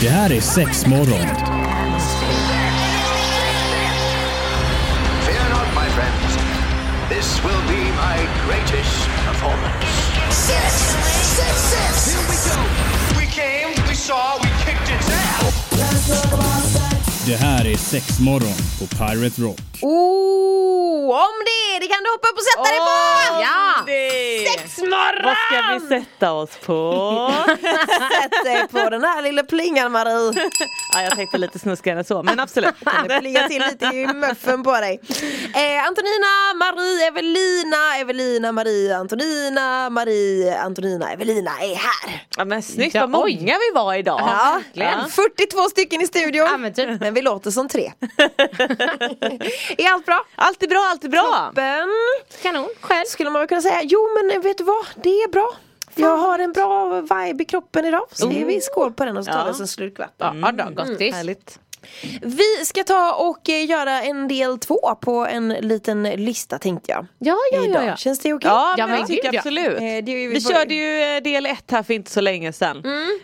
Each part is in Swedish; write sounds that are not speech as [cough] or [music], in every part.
Det här är sex morgon. Fear not, my friends. This will be my greatest performance. Six, six, six. Here we go. We came, we saw, we kicked its ass. Det här är sex morgon på Pirate Rock. Oh, om det! Det kan du hoppa upp och sätta dig på! Ja! det. Sexmorgon! Vad ska vi sätta oss på? [laughs] Sätt dig på den här lilla plingan Marie. ja, jag tänkte lite snuskigare än så, men absolut. Kan det plinga till lite i muffen på dig. Eh, Antonina, Marie, Evelina, Evelina, Marie, Antonina, Marie, Antonina, Evelina är här. Ja, men snyggt, Ja, vad många vi var idag. Ja, Ja. 42 stycken i studion. Ja, men typ. Men vi låter som tre. [laughs] är allt bra? Allt är bra, allt är bra. Ben. Kanon, själv. Skulle man kunna säga, jo men vet du vad, det är bra. Jag har en bra vibe i kroppen idag. Så vi skål på den och så tar vi oss en slurk vatten. Ja, då, gottis. Härligt. Vi ska ta och eh, göra en del två på en liten lista tänkte jag. Ja, ja, ja, Idag. ja. Känns det okej? Ja, Ja, men jag tycker gud, ja. absolut. Eh, Vi får- körde ju eh, del ett här för inte så länge sedan.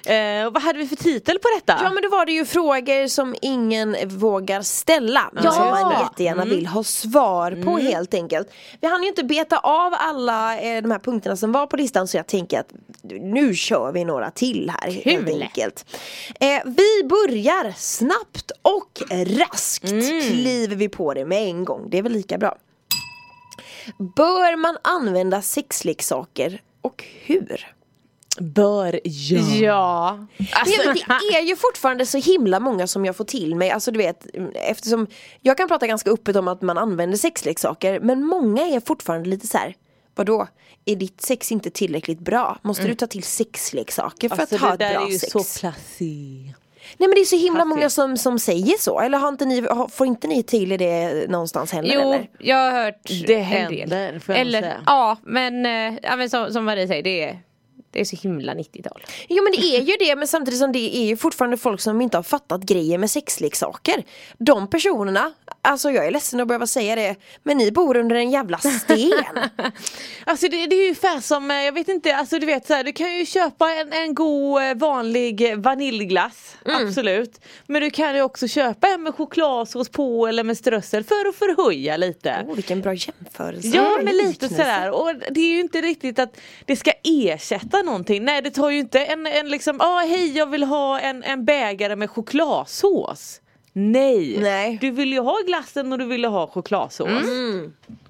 Eh, och vad hade vi för titel på detta? Ja men då var det ju frågor som ingen vågar ställa Ja. som man jättegärna vill ha svar på helt enkelt. Vi hann ju inte beta av alla eh, de här punkterna som var på listan så jag tänker att nu kör vi några till här helt Kul. enkelt. Eh, vi börjar snabbt och raskt kliver vi på det med en gång. Det är väl lika bra. Bör man använda sexleksaker och hur? Bör ja. Ja. Alltså, det är ju fortfarande så himla många som jag får till mig, alltså du vet eftersom jag kan prata ganska öppet om att man använder sexleksaker men många är fortfarande lite så här. Vadå? Är ditt sex inte tillräckligt bra? Måste du ta till sexleksaker för Alltså att ha det ett där bra är ju sex? så placé. Nej men det är så himla Passé. många som, som säger så, eller har inte ni, har, får inte ni till i det någonstans heller Jo, eller? jag har hört Det en händer, del. får jag Eller, säga. ja, men, eh, ja, men som, som Marie säger, det är, det är så himla 90-tal. Jo men det är ju det men samtidigt som det är ju fortfarande folk som inte har fattat grejer med sexleksaker. De personerna, alltså jag är ledsen att behöva säga det, men ni bor under en jävla sten. [laughs] Alltså det, det är ju ungefär som, eh, jag vet inte, alltså du vet så här, du kan ju köpa en, en god eh, vanlig eh, vaniljglass, absolut. Men du kan ju också köpa en med chokladsås på eller med strössel för att förhöja lite. oh, vilken bra jämförelse. Ja men lite sådär och det är ju inte riktigt att det ska ersätta någonting. Nej det tar ju inte en, en liksom, ah hej jag vill ha en, en bägare med chokladsås. Nej. Nej. du vill ju ha glassen och du vill ju ha chokladsås.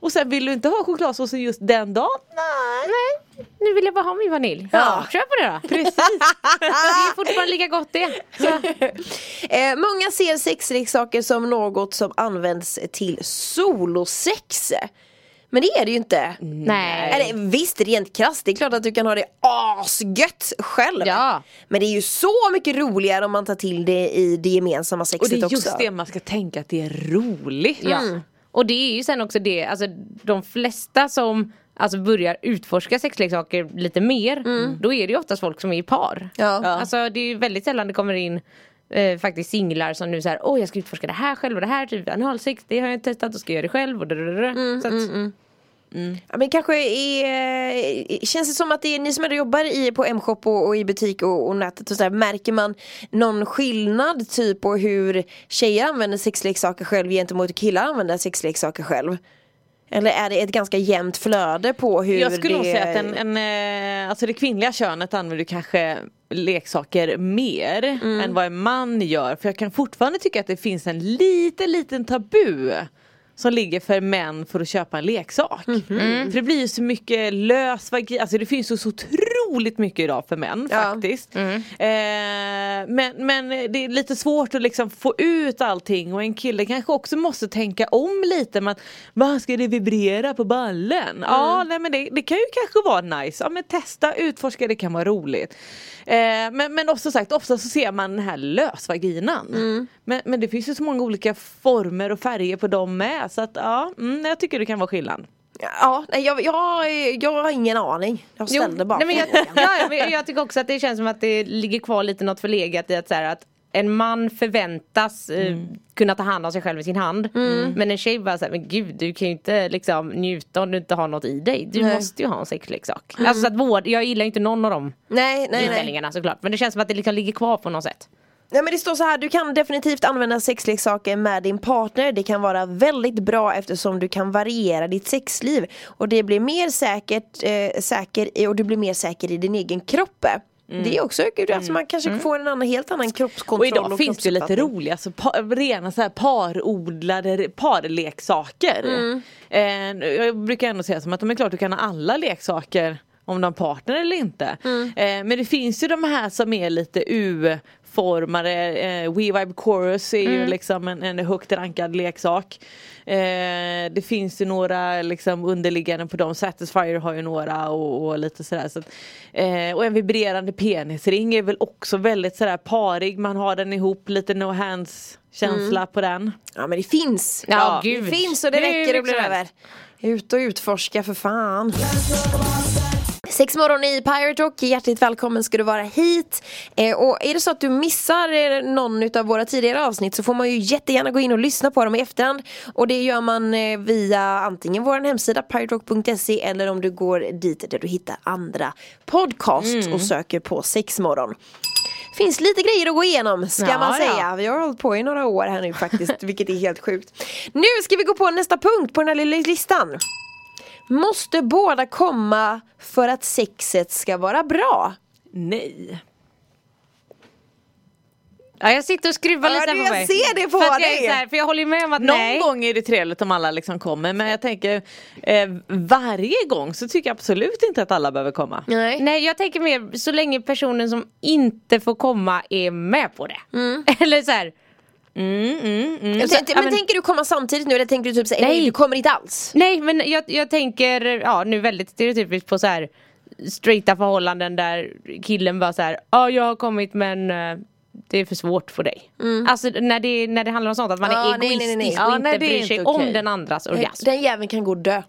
Och sen vill du inte ha chokladsåsen just den dagen? Nej. Nej, nu vill jag bara ha min vanilj. Ja. Kör på det då. Precis. [laughs] Det är fortfarande lika gott det. [laughs] Eh, många ser sexleksaker som något som används till solosex. Men det är det ju inte. nej. Eller visst, rent krasst, det är klart att du kan ha det asgött själv. Ja. Men det är ju så mycket roligare om man tar till det i det gemensamma Och sexet det är också. just det man ska tänka att det är roligt. Ja. Och det är ju sen också det, alltså de flesta som alltså börjar utforska sexleksaker lite mer, då är det ju oftast folk som är i par. Ja. Ja. Alltså det är ju väldigt sällan det kommer in eh, faktiskt singlar som nu säger åh jag ska utforska det här själv och det här, typ analsex, det har jag inte testat och ska göra det själv och dadadada. Så att, Ja, men kanske är, känns det som att det är ni som ändå jobbar i, på M-shop och, och i butik och, och nätet och sådär, märker man någon skillnad typ på hur tjejer använder sexleksaker själv gentemot hur killar använder sexleksaker själv? Eller är det ett ganska jämnt flöde på hur Jag skulle det... nog säga att en, en, eh, alltså det kvinnliga könet använder kanske leksaker mer än vad en man gör. För jag kan fortfarande tycka att det finns en liten, liten tabu som ligger för män för att köpa en leksak. För det blir ju så mycket lös alltså det finns ju så otroligt mycket idag för män Ja. faktiskt. Eh, men, men det är lite svårt att liksom få ut allting och en kille kanske också måste tänka om lite. Men, vad ska det vibrera på ballen? Ja nej, men det, det kan ju kanske vara nice. Ja, men testa, utforska, det kan vara roligt. Eh, men, men också sagt, ofta så ser man den här lösvaginan. Men, men det finns ju så många olika former och färger på dem med. Så att ja, mm, jag tycker det kan vara skillnad. Ja, nej, jag, jag, jag har ingen aning. Jag Jo, ställde bara nej, men jag, [laughs] ja, men jag tycker också att det känns som att det ligger kvar lite något förlegat i att, så här, att en man förväntas eh, kunna ta hand om sig själv med sin hand. Men en tjej bara såhär, men gud du kan ju inte liksom njuta om du inte har något i dig. Du Nej. måste ju ha en sexleksak. Alltså så att vård, jag gillar ju inte någon av dem Nej, nej, nej. inställningarna såklart. Men det känns som att det liksom ligger kvar på något sätt. Nej men det står så här, du kan definitivt använda sexleksaker med din partner. Det kan vara väldigt bra eftersom du kan variera ditt sexliv. Och det blir mer säkert, eh, säker och du blir mer säker i din egen kropp. Det är också kul, alltså man kanske får en annan, helt annan Och kroppskontroll idag finns det ju lite roliga, så par, rena så här parodlade parleksaker. Mm. Eh, jag brukar ändå säga som att de är klart du kan ha alla leksaker om du har partner eller inte. Mm. Eh, men det finns ju de här som är lite U-formade, eh, We Vibe Chorus är ju Mm. liksom en, en högt rankad leksak. Eh, det finns ju några liksom underliggande på dem, Satisfyer har ju några och, och lite sådär. Så att, eh, och en vibrerande penisring är väl också väldigt sådär parig, man har den ihop, lite no hands känsla på den. Ja men det finns. Ja, det gud. finns och det Hur räcker och blir över. Ut och utforska för fan. Sex morgon i Pirate Rock, hjärtligt välkommen ska du vara hit. Eh, och är det så att du missar eh, någon av våra tidigare avsnitt så får man ju jättegärna gå in och lyssna på dem i efterhand. Och det gör man eh, via antingen vår hemsida piraterock.se eller om du går dit där du hittar andra podcasts och söker på sexmorgon. Finns lite grejer att gå igenom ska Ja, man säga. ja. Vi har hållit på i några år här nu faktiskt, [laughs] vilket är helt sjukt. Nu ska vi gå på nästa punkt på den här lilla listan. Måste båda komma för att sexet ska vara bra? Nej. Ja, jag sitter och skruvar Ja, lite du, på jag mig. ser det på för jag dig. så här, För jag håller med om att Någon nej. gång är det trevligt om alla liksom kommer men jag tänker eh, varje gång så tycker jag absolut inte att alla behöver komma. Nej. Nej jag tänker mer så länge personen som inte får komma är med på det. [laughs] Eller så här. Jag Så- tänkte, ja, men, men- tänker du komma samtidigt nu eller tänker du typ säga nej. Nej. du kommer inte alls? Nej men jag, jag tänker, ja nu väldigt stereotypiskt på så här straighta förhållanden där killen bara så här, ja jag har kommit men eh, det är för svårt för dig. Alltså när det, när det handlar om sånt att man Ja, är nej, nej, egoistisk nej, nej. och Ja, inte nej, bryr inte sig okej. om den andras orgasm. Den jäveln kan gå och dö.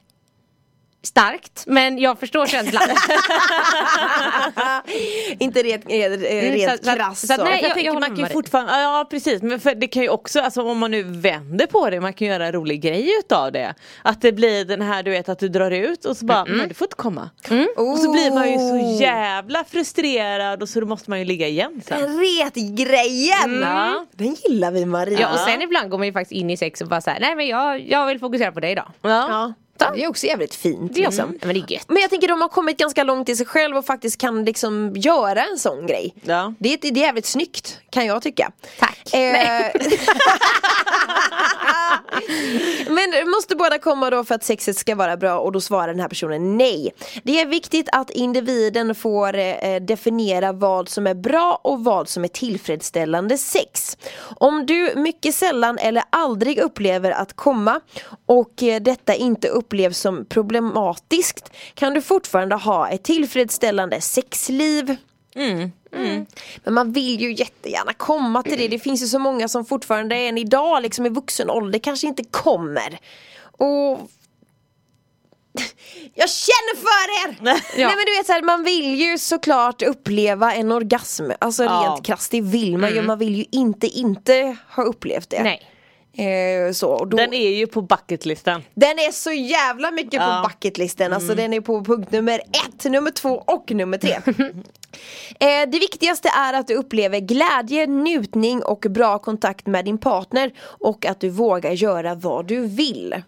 Starkt men jag förstår känslan. [laughs] inte rent, rent, Mm, så- så- krasst så så. nej, Jag, jag- tänker man kan ju fortfarande, ja precis men för det kan ju också, alltså om man nu vänder på det, man kan göra en rolig grej utav det. Att det blir den här du vet att du drar ut och så bara, nej du får inte komma. Och så blir man ju Oh. så jävla frustrerad och så då måste man ju ligga igen sen. Den retgrejen! Ja. Den gillar vi Maria. ja, och sen ibland går man ju faktiskt in i sex och bara såhär, nej men jag, jag vill fokusera på dig idag. Ja. Ja, det är också jävligt fint. Det är Liksom. Men det är gött. Men jag tänker de har kommit ganska långt i sig själv och faktiskt kan liksom göra en sån grej. Ja. Det, är- det är jävligt snyggt kan jag tycka. Tack. Eh, [laughs] Men måste båda komma då för att sexet ska vara bra och då svarar den här personen nej. Det är viktigt att individen får eh, definiera vad som är bra och vad som är tillfredsställande sex. Om du mycket sällan eller aldrig upplever att komma och eh, detta inte upplevs som problematiskt kan du fortfarande ha ett tillfredsställande sexliv. Mm. Men man vill ju jättegärna komma till det. Det finns ju så många som fortfarande än idag liksom i vuxen ålder kanske inte kommer. Och [laughs] jag känner för er! [laughs] Nej men du vet så här, man vill ju såklart uppleva en orgasm. Alltså Ja. rent krasst, det vill man ju. Man vill ju inte inte ha upplevt det. Nej. Eh, så, och då, Den är ju på bucketlistan. den är så jävla mycket Ja. Mm. på bucketlisten, alltså den är på punkt nummer ett, nummer två och nummer tre. [laughs] eh, det viktigaste är att du upplever glädje, njutning och bra kontakt med din partner och att du vågar göra vad du vill.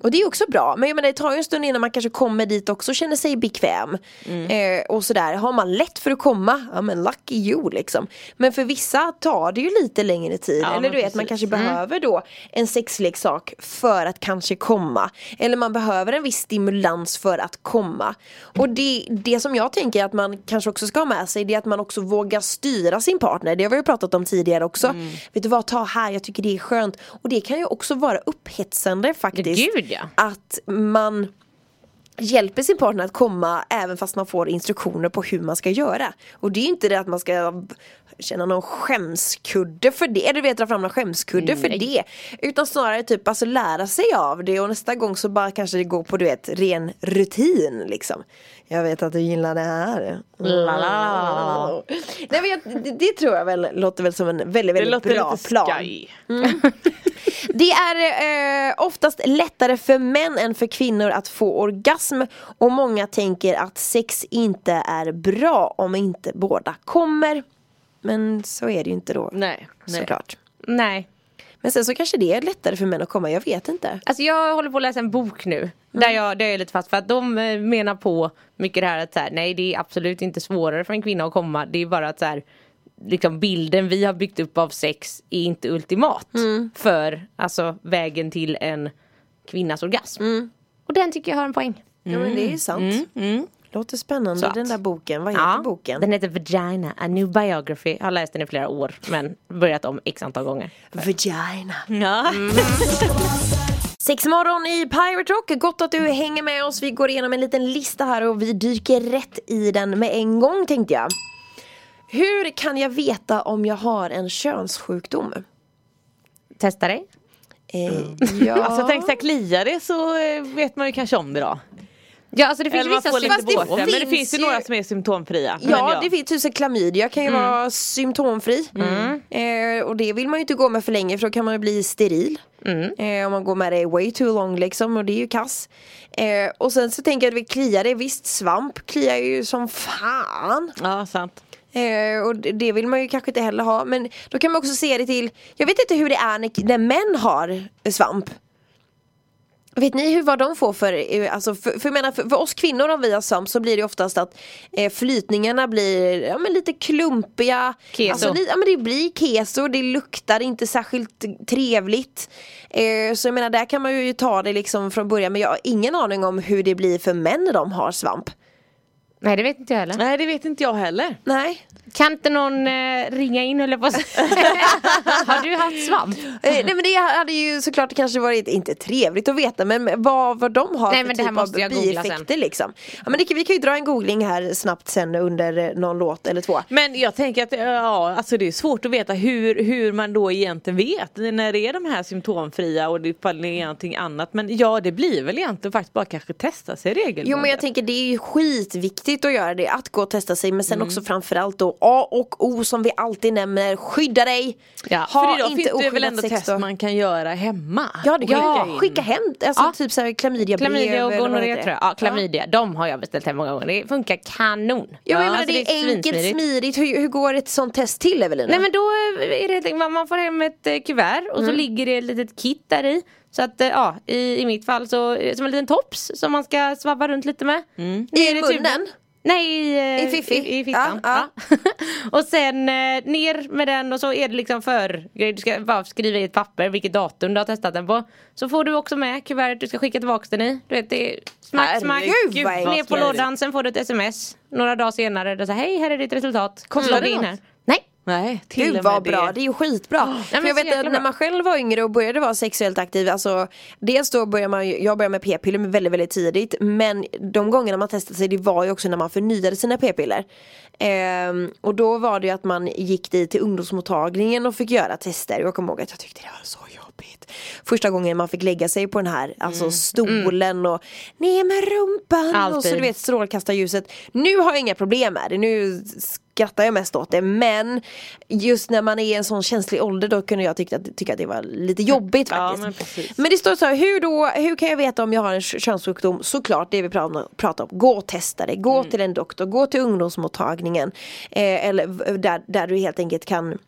Och det är också bra, men jag menar, det tar ju en stund innan man kanske kommer dit också och känner sig bekväm. Mm. Eh, och sådär, har man lätt för att komma, ja men lucky you liksom. Men för vissa tar det ju lite längre tid. Ja, Eller du vet, man precis. Mm. kanske behöver då en sexleksak för att kanske komma. Eller man behöver en viss stimulans för att komma. Och det, det som jag tänker att man kanske också ska ha med sig det är att man också vågar styra sin partner. Det har vi ju pratat om tidigare också. Mm. Vet du vad, ta här, jag tycker det är skönt. Och det kan ju också vara upphetsande faktiskt. Gud, ja. Att man hjälper sin partner att komma även fast man får instruktioner på hur man ska göra. Och det är ju inte det att man ska känna någon skämskudde för det, du vet dra fram någon skämskudde för det. Utan snarare typ alltså lära sig av det och nästa gång så bara kanske det går på du vet ren rutin liksom. Jag vet att du gillar det här. Nej, men jag, det, det tror jag väl låter väl som en väldigt, väldigt bra plan. skoj. Det är eh, oftast lättare för män än för kvinnor att få orgasm och många tänker att sex inte är bra om inte båda kommer. Men så är det ju inte då. Nej. Såklart. Nej. Men sen så kanske det är lättare för män att komma, jag vet inte. Alltså jag håller på att läsa en bok nu. Där, jag, där jag är lite fast för att de eh, menar på mycket det här att så här, nej det är absolut inte svårare för en kvinna att komma. Det är bara att så här, liksom bilden vi har byggt upp av sex är inte ultimat. För alltså vägen till en kvinnas orgasm. Och den tycker jag har en poäng. Ja men det är ju sant. Låter spännande Så att- den där boken, vad heter boken? Den heter Vagina, A New Biography. Jag har läst den i flera år men börjat om x antal gånger. Vagina. Ja. Sex morgon i Pirate Rock, gott att du hänger med oss. Vi går igenom en liten lista här och vi dyker rätt i den med en gång tänkte jag. Hur kan jag veta om jag har en könssjukdom? Testa dig. Eh, ja. Alltså tänk så här, kliar det så eh, vet man ju kanske om det då. Ja alltså det finns Eller man vissa får lite fast det båtar. Men det finns finns ju några som är symptomfria. Ja, det finns tusen klamydia kan ju vara symptomfri. Eh, och det vill man ju inte gå med för länge för då kan man ju bli steril. Eh, om man går med det way too long liksom och det är ju kass. Eh, och sen så tänker jag att vi kliar det, visst svamp kliar ju som fan. Ja, sant. Eh, och det- vill man ju kanske inte heller ha. Men då kan man också se det till, jag vet inte hur det är när, när män har eh, svamp. Vet ni hur vad de får för, eh, alltså för, för menar för, för oss kvinnor om vi har svamp så blir det oftast att eh, flytningarna blir ja, men lite klumpiga. Keso. Alltså, li, ja men det blir keso, det luktar inte särskilt trevligt. Eh, så jag menar där kan man ju ta det liksom från början men jag har ingen aning om hur det blir för män när de har svamp. Nej det vet inte jag heller. Nej, det vet inte jag heller. Nej. Kan inte någon eh, ringa in jag [laughs] på. Har du haft svamp? Eh, nej men det hade ju såklart kanske varit, inte trevligt att veta men vad, vad de har Nej, för men det här typ av bieffekter liksom. Ja men det, kan- vi kan ju dra en googling här snabbt sen under eh, någon låt eller två. Men jag tänker att ja, alltså det är svårt att veta hur, hur man då egentligen vet när det är de här symptomfria och det är någonting annat. Men ja, det blir väl egentligen faktiskt bara kanske testa sig regelbundet. Jo men jag tänker det är ju skitviktigt att göra det, att gå och testa sig men sen Mm. också framförallt då A och O som vi alltid nämner, skydda dig! Ja, För ha idag inte finns det väl ändå test då. man kan göra hemma. Ja det kan Skicka ja, in. skicka hem, alltså Ja. typ såhär klamydia Klamydia och gonorré tror jag. Ja, klamydia. De har jag beställt hem många gånger. Det funkar kanon. Ja, men Ja, menar, alltså det är, enkelt, smidigt, hur, hur går ett sånt test till Evelina? Nej men då är det helt enkelt, man- får hem ett eh, kuvert och så ligger det ett litet kit där i. Så att eh, ja, i, i mitt fall så är det som en liten tops som man ska svabba runt lite med. I Ner munnen? Nej, i, eh, I fiffi? i, i fittan. Ja, Ja, [laughs] och sen eh, ner med den och så är det liksom för Du ska bara skriva i ett papper vilket datum du har testat den på. Så får du också med kuvertet du ska skicka tillbaka den i. Du vet, det är smack, smack. Ner på lådan, sen får du ett sms. Några dagar senare, det säger hej här är ditt resultat. Kostar det något? Nej. Nej, till Gud vad bra, det är ju skitbra. För men jag så vet att när man själv var yngre och började vara sexuellt aktiv, alltså dels då börjar man jag började med p-piller väldigt väldigt tidigt men de gångerna man testade sig det var ju också när man förnyade sina p-piller. Ehm, och då var det ju att man gick dit till ungdomsmottagningen och fick göra tester. Jag kommer ihåg att jag tyckte det var så jobbigt. Första gången man fick lägga sig på den här alltså stolen och ner med rumpan och så Alltid. du vet strålkastarljuset. Nu har jag inga problem med det, nu skrattar jag mest åt det. Men just när man är i en sån känslig ålder då kunde jag tycka att, tycka att det var lite jobbigt Ja, faktiskt. men precis. Men det står så här, hur då, hur kan jag veta om jag har en kö- könssjukdom? Såklart det vi pratar om, gå och testa det, gå till en doktor, gå till ungdomsmottagningen. Eh, eller där, där du helt enkelt kan Ja,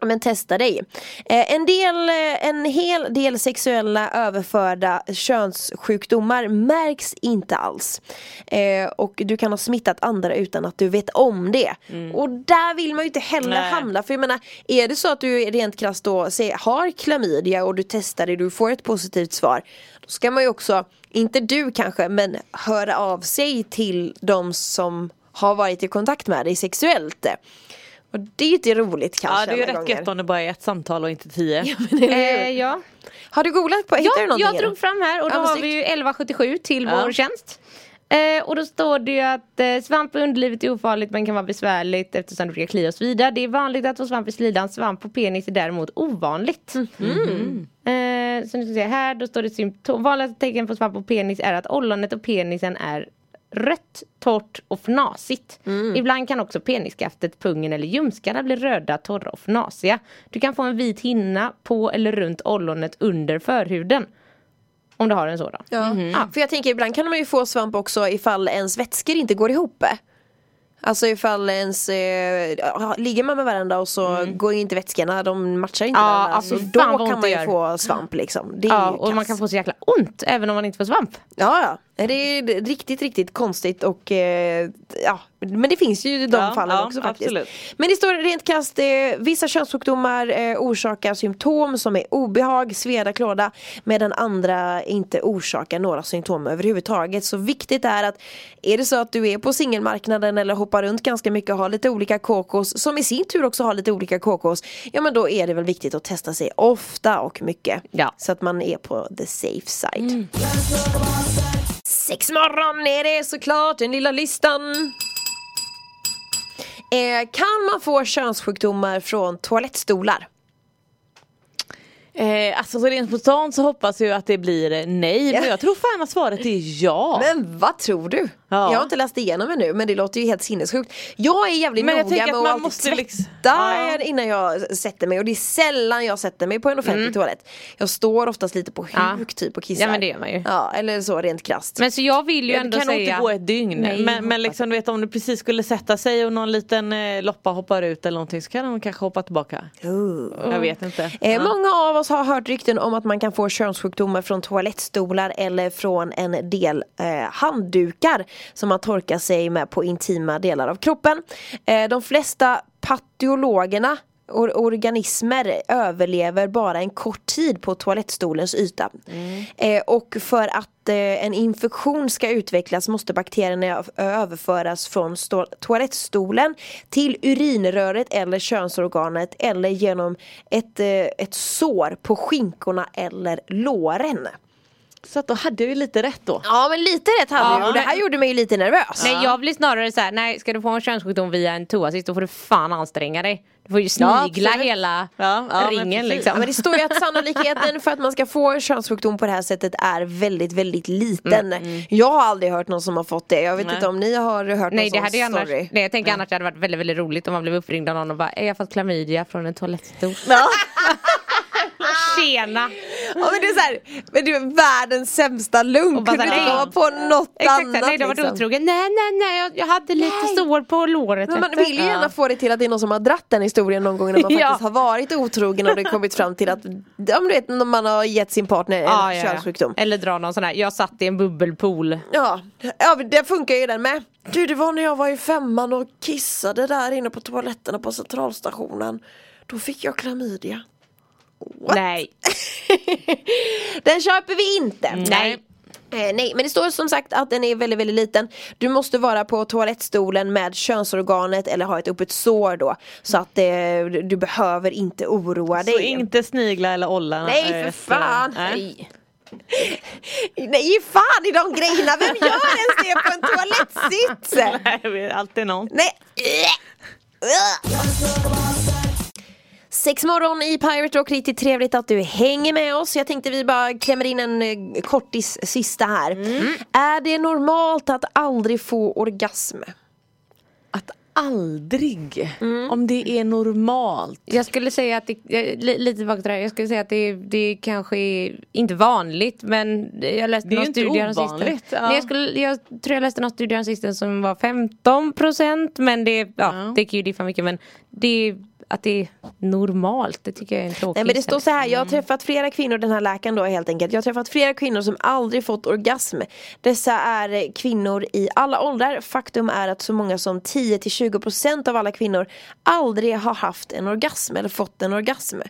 men testa dig. Eh, en, del, eh, en hel del sexuella överförda könssjukdomar märks inte alls. Eh, och du kan ha smittat andra utan att du vet om det. Och där vill man ju inte heller Nej. hamna. För jag menar, är det så att du rent krasst då säg, har klamydia och du testar det, du får ett positivt svar. Då ska man ju också, inte du kanske, men höra av sig till de som har varit i kontakt med dig sexuellt. Och det är inte roligt kanske Ja, det är ju rätt gånger. gett om det bara är ett samtal och inte tio. [laughs] Eh, ja. Har du googlat på, hittar du Ja, någonting? jag drog fram här och då Ja, har vi ju 1177 till Ja. vår tjänst. Eh, och då står det ju att eh, svamp i underlivet är ofarligt men kan vara besvärligt eftersom det brukar klia och svida. Det är vanligt att få svamp i slidan, svamp på penis är däremot ovanligt. Eh, så nu ska vi se här, då står det symptom. Vanligaste tecken på svamp på penis är att ollonet och penisen är rött, torrt och fnasigt. Ibland kan också penisskaftet, pungen eller ljumskarna bli röda, torra och fnasiga. Du kan få en vit hinna på eller runt ollonet under förhuden. Om du har en sådan. Ja. Ja, för jag tänker ibland kan man ju få svamp också ifall ens vätskor inte går ihop. Alltså ifall ens, eh, ligger man med varandra och så går ju inte vätskorna, de matchar inte Ja, varandra. alltså, så fan då kan man ju få svamp liksom. Det Ja, och man kass. kan få så jäkla ont även om man inte får svamp. Ja, ja. Det är riktigt, riktigt konstigt och eh, ja, men det finns ju de Ja, fallen ja, också faktiskt. absolut. Men det står rent krasst, eh, vissa könssjukdomar eh, orsakar symptom som är obehag, sveda, klåda medan andra inte orsakar några symptom överhuvudtaget. Så viktigt är att är det så att du är på singelmarknaden eller hoppar runt ganska mycket och har lite olika KKs som i sin tur också har lite olika KKs ja men då är det väl viktigt att testa sig ofta och mycket. Ja. Så att man är på the safe side. Sex morgon är det såklart, den lilla listan. Eh, kan man få könssjukdomar från toalettstolar? Eh, alltså så rent spontant så hoppas jag att det blir nej men jag tror fan att svaret är ja. Men vad tror du? Ja. Jag har inte läst igenom det nu men det låter ju helt sinnessjukt. Jag är jävligt Men jag noga med att att man måste tvätta liksom- Ja. innan jag sätter mig och det är sällan jag sätter mig på en offentlig toalett. Jag står oftast lite på huk typ och kissar. Ja, men det gör man ju. Ja eller så rent krasst. Men så jag vill ju Ja, ändå det kan säga inte gå ett dygn Nej, men, men liksom du vet om det precis skulle sätta sig och någon liten eh, loppa hoppar ut eller någonting så kan de kanske hoppa tillbaka. Jag vet inte. Eh, Ja. Många av oss har hört rykten om att man kan få könssjukdomar från toalettstolar eller från en del eh, handdukar som man torkar sig med på intima delar av kroppen. Eh, de flesta patologerna or- organismer överlever bara en kort tid på toalettstolens yta. Eh, och för att eh, en infektion ska utvecklas måste bakterierna överföras från toalettstolen till urinröret eller könsorganet eller genom ett, eh, ett sår på skinkorna eller låren. Så att då hade jag ju lite rätt då. Ja men lite rätt hade Ja, du och det men- här gjorde mig ju lite nervös. Nej jag blir snarare så här, nej ska du få en könssjukdom via en toasist då får du fan anstränga dig. Du får ju snigla absolut. hela Ja, ja, men ringen precis. liksom. Ja, men det står ju att sannolikheten för att man ska få en könssjukdom på det här sättet är väldigt, väldigt liten. Jag har aldrig hört någon som har fått det. Jag vet Nej. inte om ni har hört Nej någon det sån hade ju annars, story. nej, jag tänker annars det hade varit väldigt väldigt roligt om man blev uppringd av någon och bara "Eh, Jag har fått klamydia från en toalettstol. [laughs] Tjena! Ja men det är såhär, men du är världens sämsta lugn. Kunde du inte så här, komma på något Exakt, annat nej du har varit liksom? otrogen. Nej nej nej jag, jag hade lite Nej. sår på låret. Men man vill ju gärna få det till att det är någon som har dratt den historien någon gång när man [laughs] Ja. faktiskt har varit otrogen och det kommit fram till att ja, men du vet, när man har gett sin partner en Ja, ja, ja. könssjukdom. Eller dra någon sån här, jag satt i en bubbelpool. Ja, ja det funkar ju den med. Du det var när jag var i femman och kissade där inne på toaletterna på centralstationen. Då fick jag klamydia. Nej. [laughs] Den köper vi inte. Nej. Eh, nej, men det står som sagt att den är väldigt, väldigt liten. Du måste vara på toalettstolen med könsorganet eller ha ett öppet sår då. Så att eh, du behöver inte oroa Så dig. inte snigla eller olla. Nej eh, för efter- fan! Nej. Nej. [laughs] Nej fan i de grejerna, vem gör ens det på en toalettsits? [laughs] Nej, alltid någon. Nej! Sex morgon i Pirate Rock, riktigt trevligt att du hänger med oss. Jag tänkte vi bara klämmer in en eh, kortis sista här. Är det normalt att aldrig få orgasm? Att aldrig, Mm. om det är normalt. Jag skulle säga att det, li- lite tillbaka till det här. jag skulle säga att det, det kanske är inte vanligt men jag läste någon studie häromsistens. ja. Nej, jag, skulle, jag tror jag läste någon studie häromsistens som var 15% men det, ja, Ja. det kan ju diffa mycket men det att det är normalt det tycker jag är en tråkig Nej men det står så här, jag Mm. har träffat flera kvinnor, den här läkaren då helt enkelt. Jag har träffat flera kvinnor som aldrig fått orgasm. Dessa är kvinnor i alla åldrar. Faktum är att så många som 10-20% av alla kvinnor aldrig har haft en orgasm eller fått en orgasm.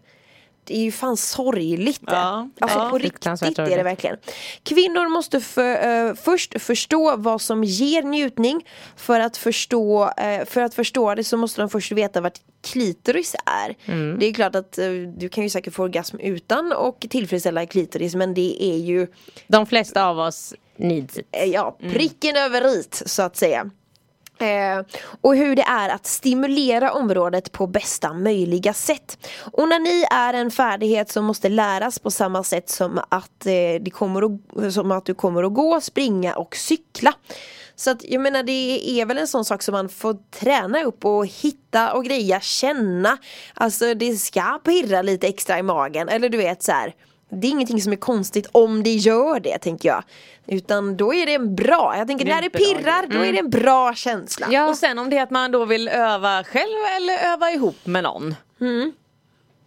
Det är ju fan sorgligt. Ja, alltså ja. på riktigt är det verkligen. Kvinnor måste för, eh, först förstå vad som ger njutning. För att, förstå, eh, för att förstå det så måste de först veta vart klitoris är. Mm. Det är klart att eh, du kan ju säkert få orgasm utan och tillfredsställa klitoris men det är ju De flesta av oss needs it. eh, ja, pricken över it så att säga. Eh, och hur det är att stimulera området på bästa möjliga sätt. Onani är en färdighet som måste läras på samma sätt som att, eh, det kommer att, som att du kommer att gå, springa och cykla. Så att jag menar det är väl en sån sak som man får träna upp och hitta och greja, känna. Alltså det ska pirra lite extra i magen eller du vet så här det är ingenting som är konstigt om det gör det tänker jag. Utan då är det en bra, jag tänker när det pirrar då är det en bra känsla. Ja. Och sen om det är att man då vill öva själv eller öva ihop med någon.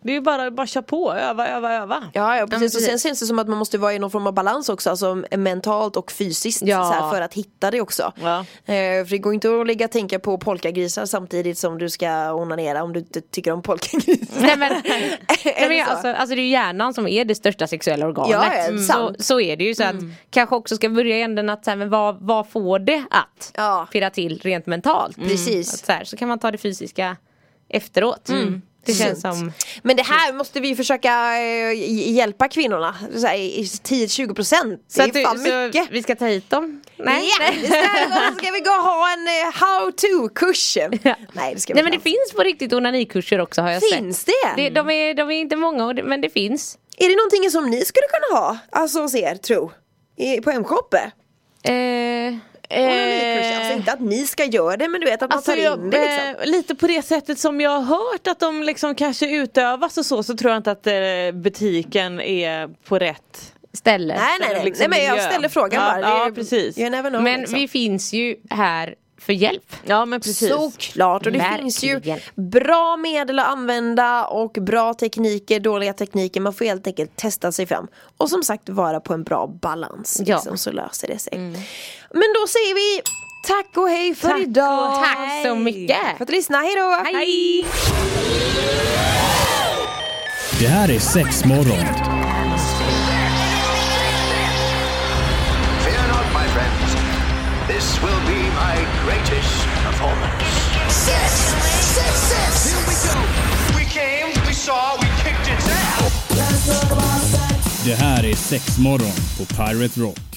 Det är bara, bara köra på, öva, öva, öva. Ja, ja precis. Och sen känns det som att man måste vara i någon form av balans också, alltså mentalt och fysiskt Ja. så här, för att hitta det också. Ja. Eh, för det går inte att ligga och tänka på polkagrisar samtidigt som du ska onanera om du inte tycker om polkagrisar. Nej men, [laughs] nej, det men så? alltså, alltså det är ju hjärnan som är det största sexuella organet. Ja, ja, Mm. så, så är det ju. Så att kanske också ska börja i änden att så här, men vad, vad får det att Ja. pirra till rent mentalt? Precis. Att, så, här, så kan man ta det fysiska efteråt. Det känns som Men det här måste vi försöka eh, hj- hjälpa kvinnorna. Så här, i 10-20 procent. Det så är fan mycket. vi ska ta hit dem? Nej, Ja, istället [laughs] ska vi gå och ha en eh, how to-kurs. Nej det ska vi Nej men det finns på riktigt onanikurser också har jag sett. Finns det? Det, de, är, de är inte många men det finns. Är det någonting som ni skulle kunna ha? Alltså hos er tro? I, på M-shoppe? Eh, Onanikurs, alltså inte att ni ska göra det men du vet att man Alltså tar in jag, det liksom. eh, lite på det sättet som jag har hört att de liksom kanske utövas och så så tror jag inte att eh, butiken är på rätt ställe. Nej nej nej, liksom nej men jag miljö. ställer frågan Ja, bara. ja, precis. Know, Men liksom. vi finns ju här för hjälp. Ja men precis. Såklart och det Verkligen. finns ju bra medel att använda och bra tekniker, dåliga tekniker. Man får helt enkelt testa sig fram. Och som sagt vara på en bra balans. Ja. Liksom, så löser det sig. Men då säger vi tack och hej för Tack idag. och Tack så mycket. För att lyssna, hej då. Hej! Det här är Sexmorgon. Fear not, my friends. This will be my greatest performance. Six, six, six. Here we go. We came, we saw, we kicked its ass. Det här är Sexmorgon på Pirate Rock.